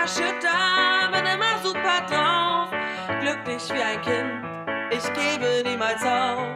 erschüttert, bin immer super drauf, glücklich wie ein Kind, ich gebe niemals auf.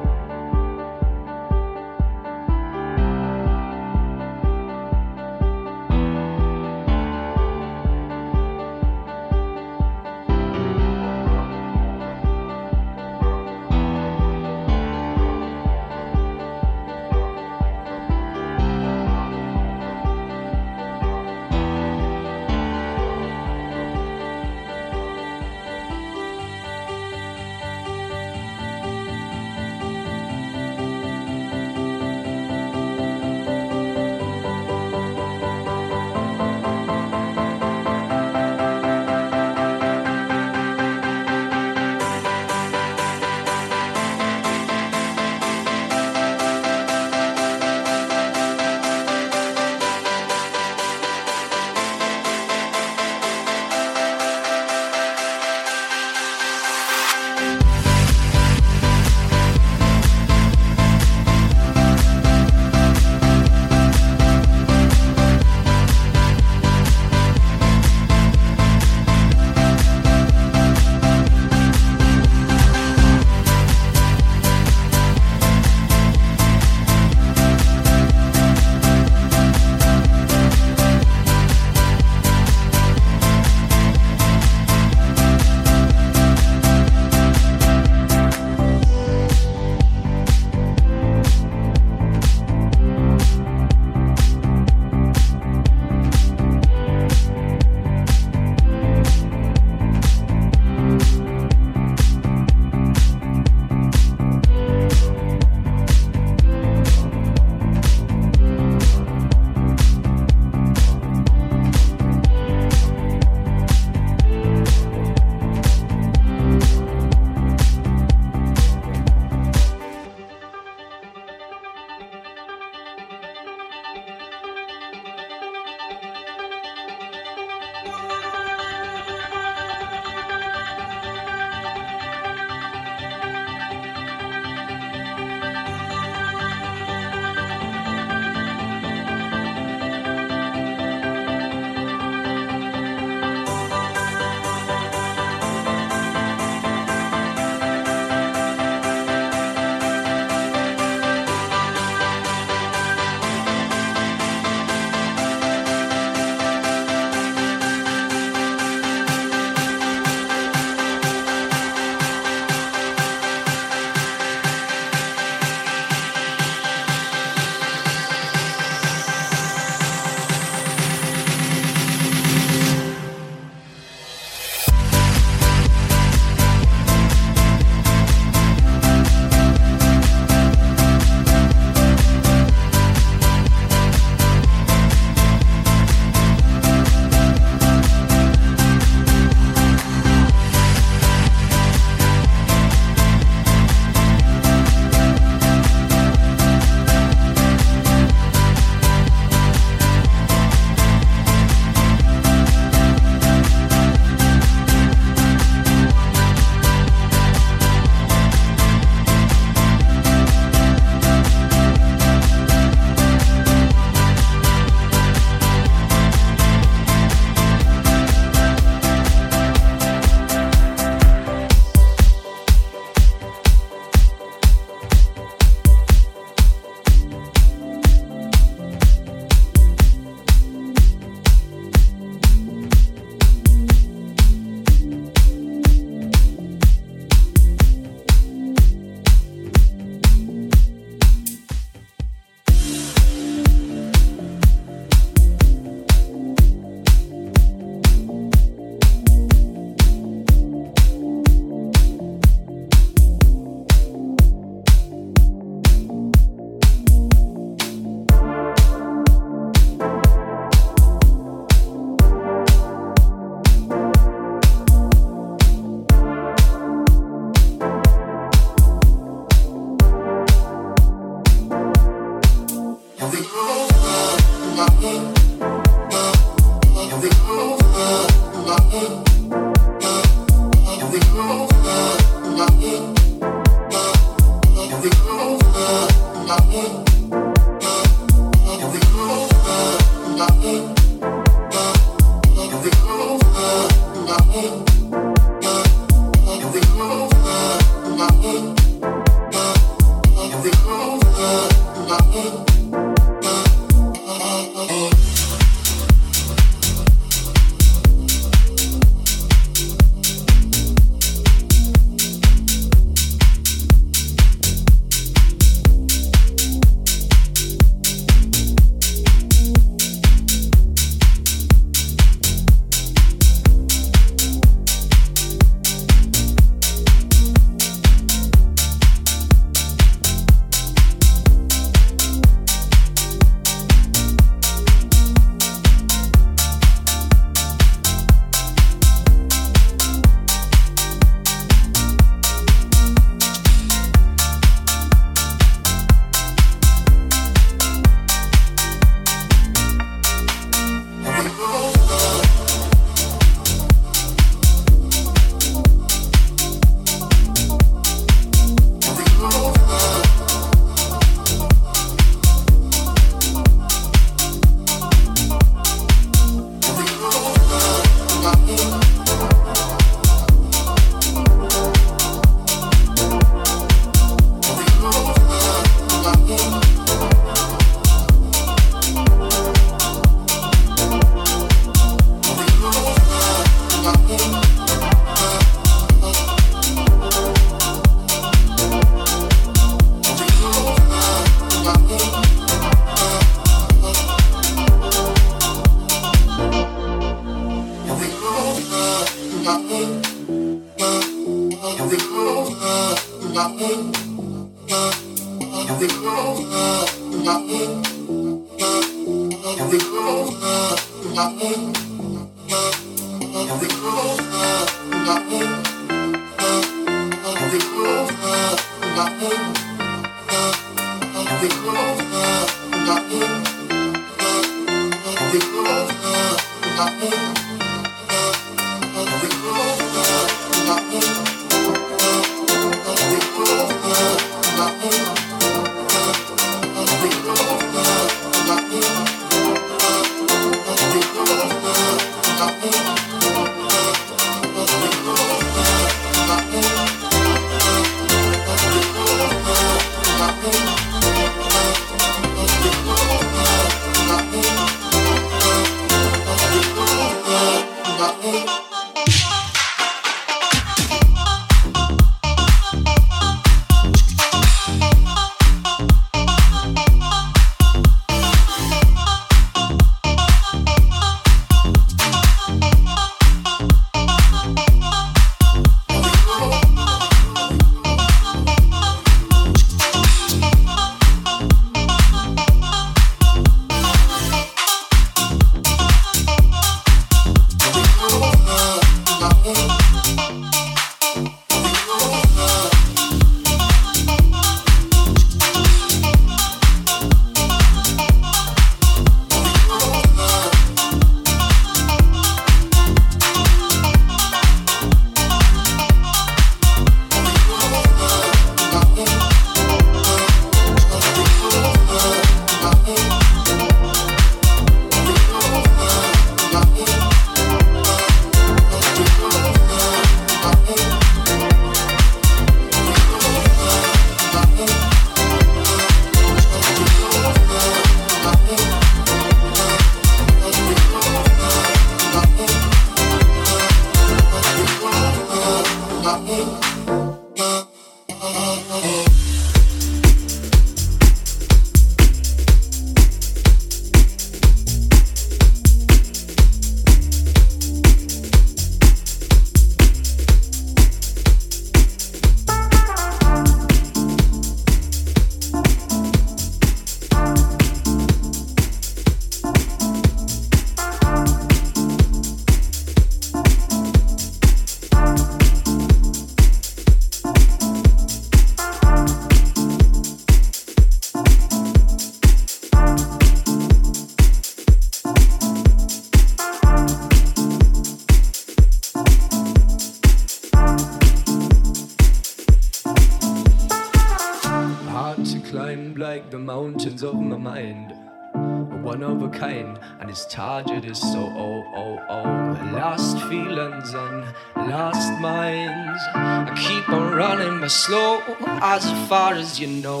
Target is so oh oh oh. Lost feelings and lost minds. I keep on running but slow as far as you know.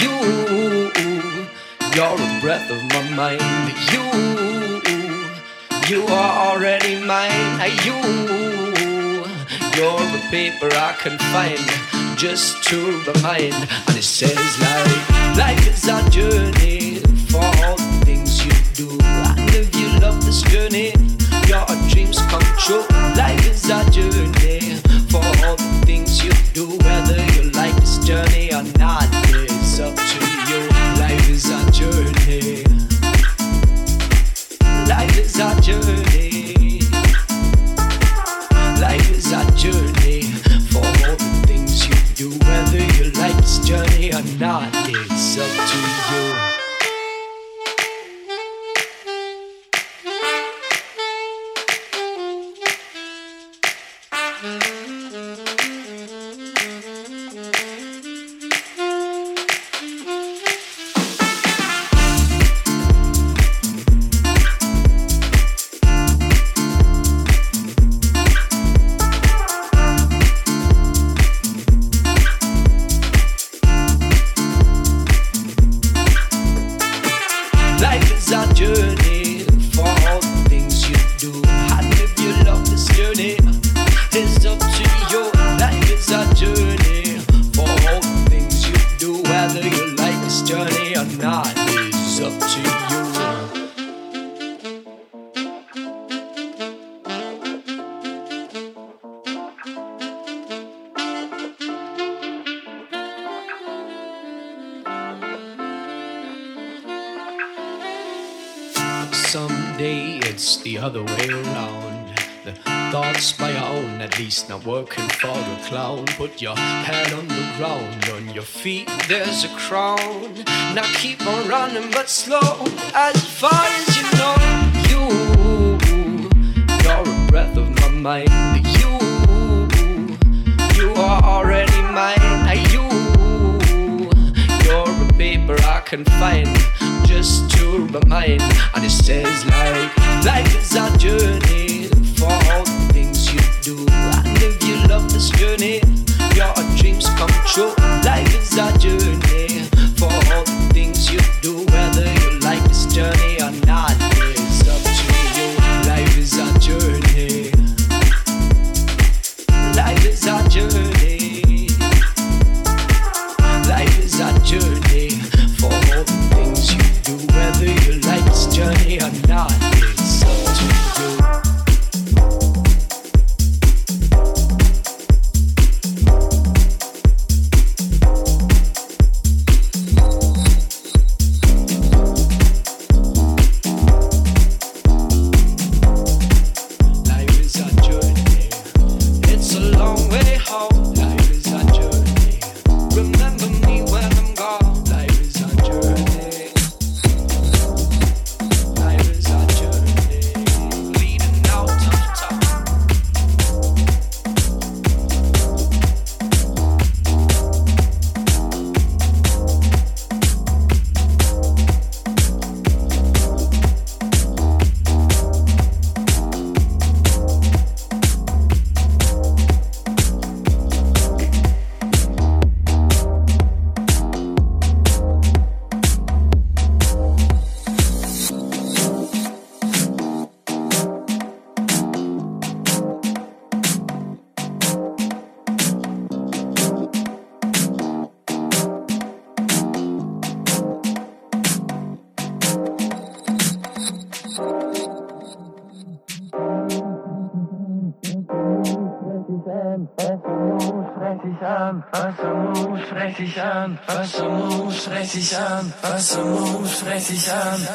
You you're a breath of my mind. You you are already mine. You you're the paper I can find just to remind. And it says like life is a journey for all the things you do love this journey. Your dreams come true. Life is a journey for all the things you do. Whether you like this journey or not, it's up to you. Life is journey. Life is journey. Life is journey for all the things you do. Whether you like this journey or not, it's up to you. but slow as fire. an, Wassermut, sprech dich an, Wassermut, sprech dich an, Wassermut, sprech dich an.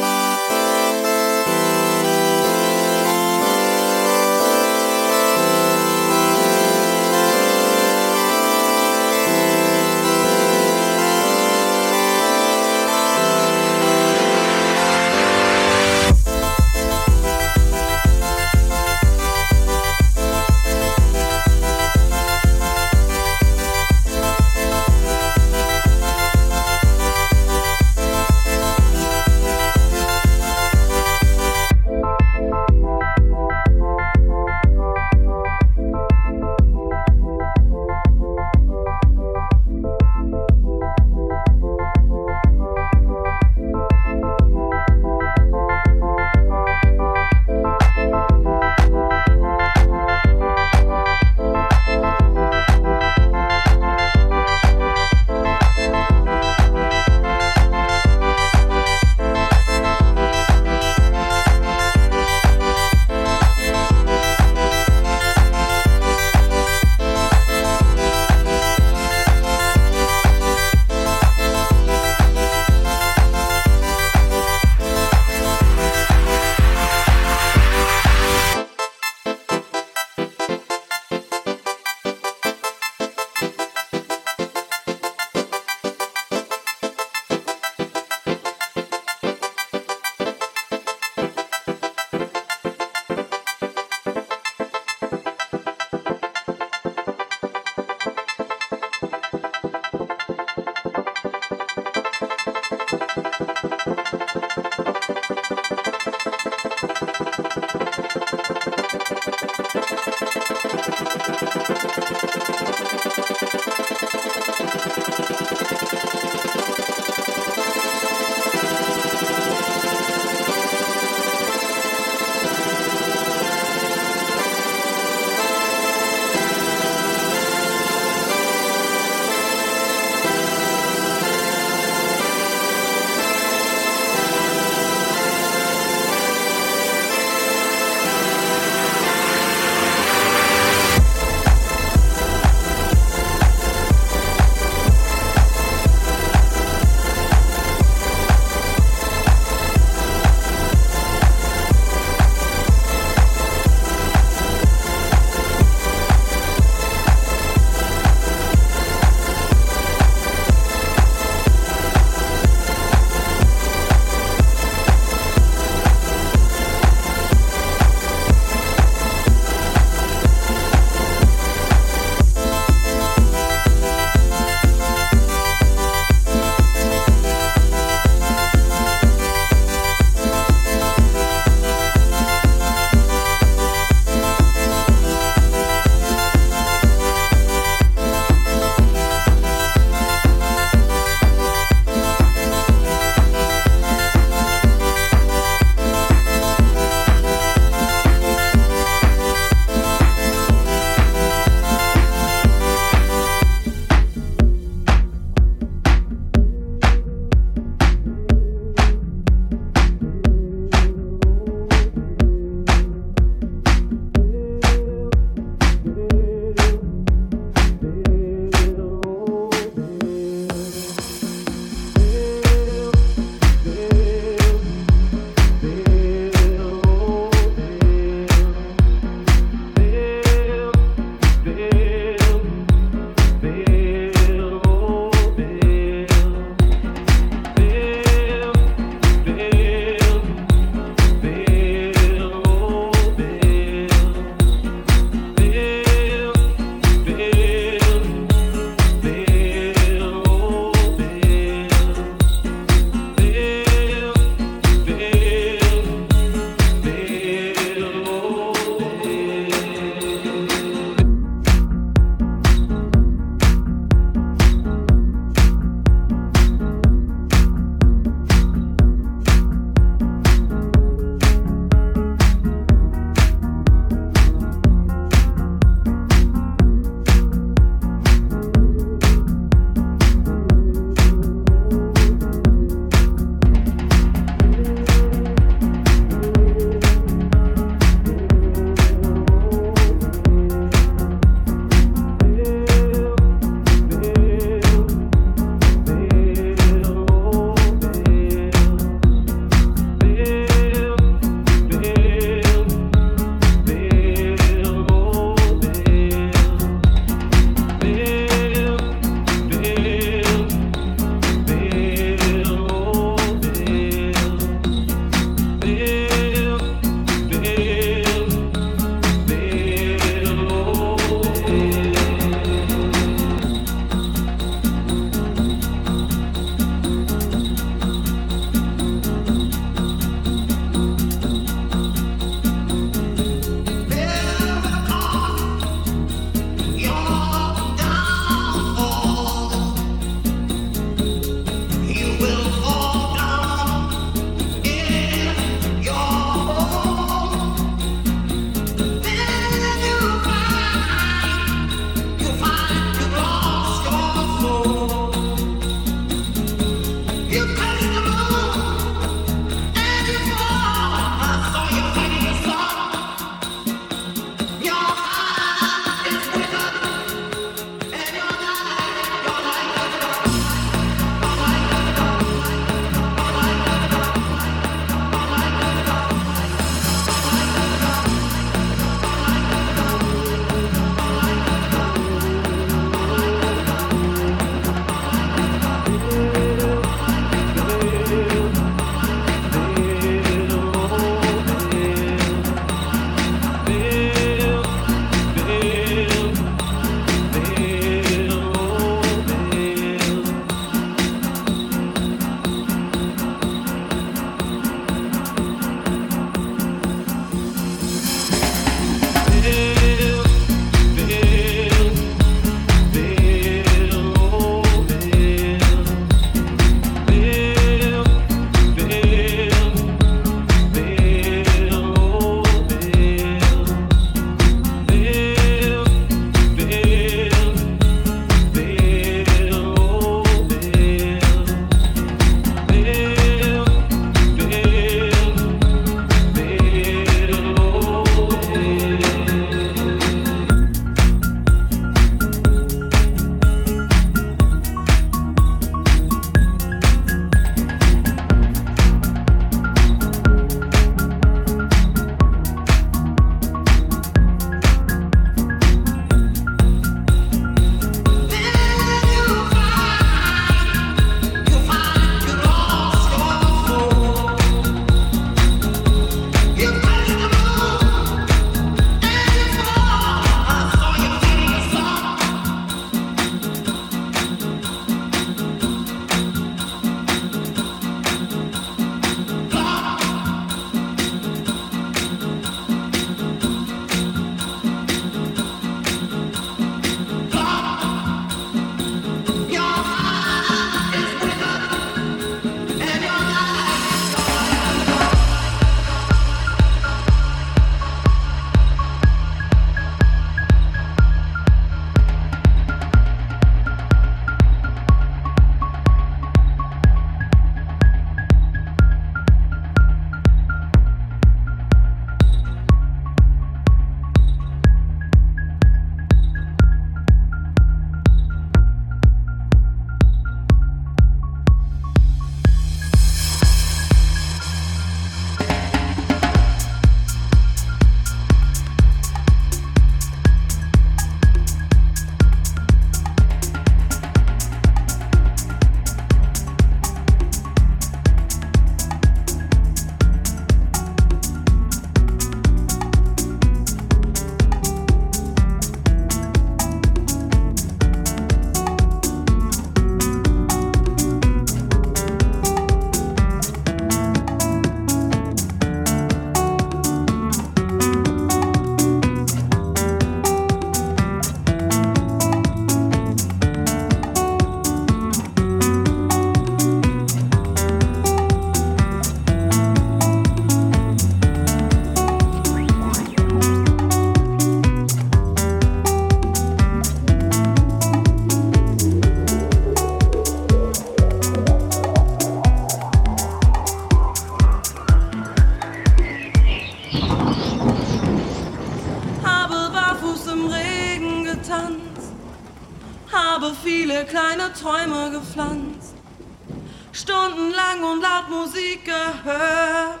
Gehört.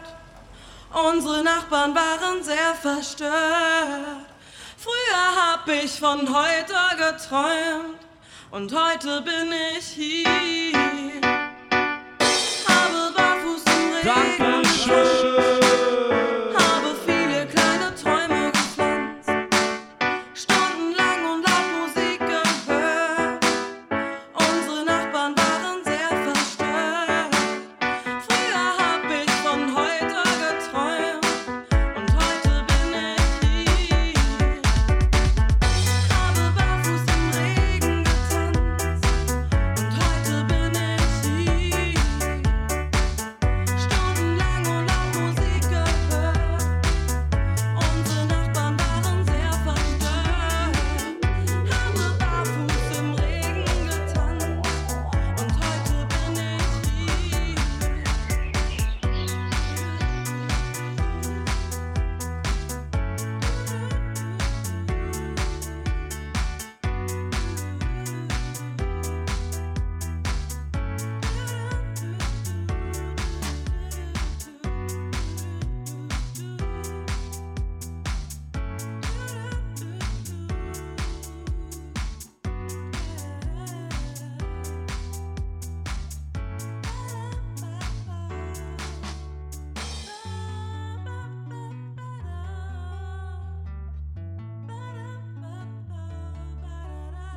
Unsere Nachbarn waren sehr verstört. Früher hab ich von heute geträumt und heute bin ich hier.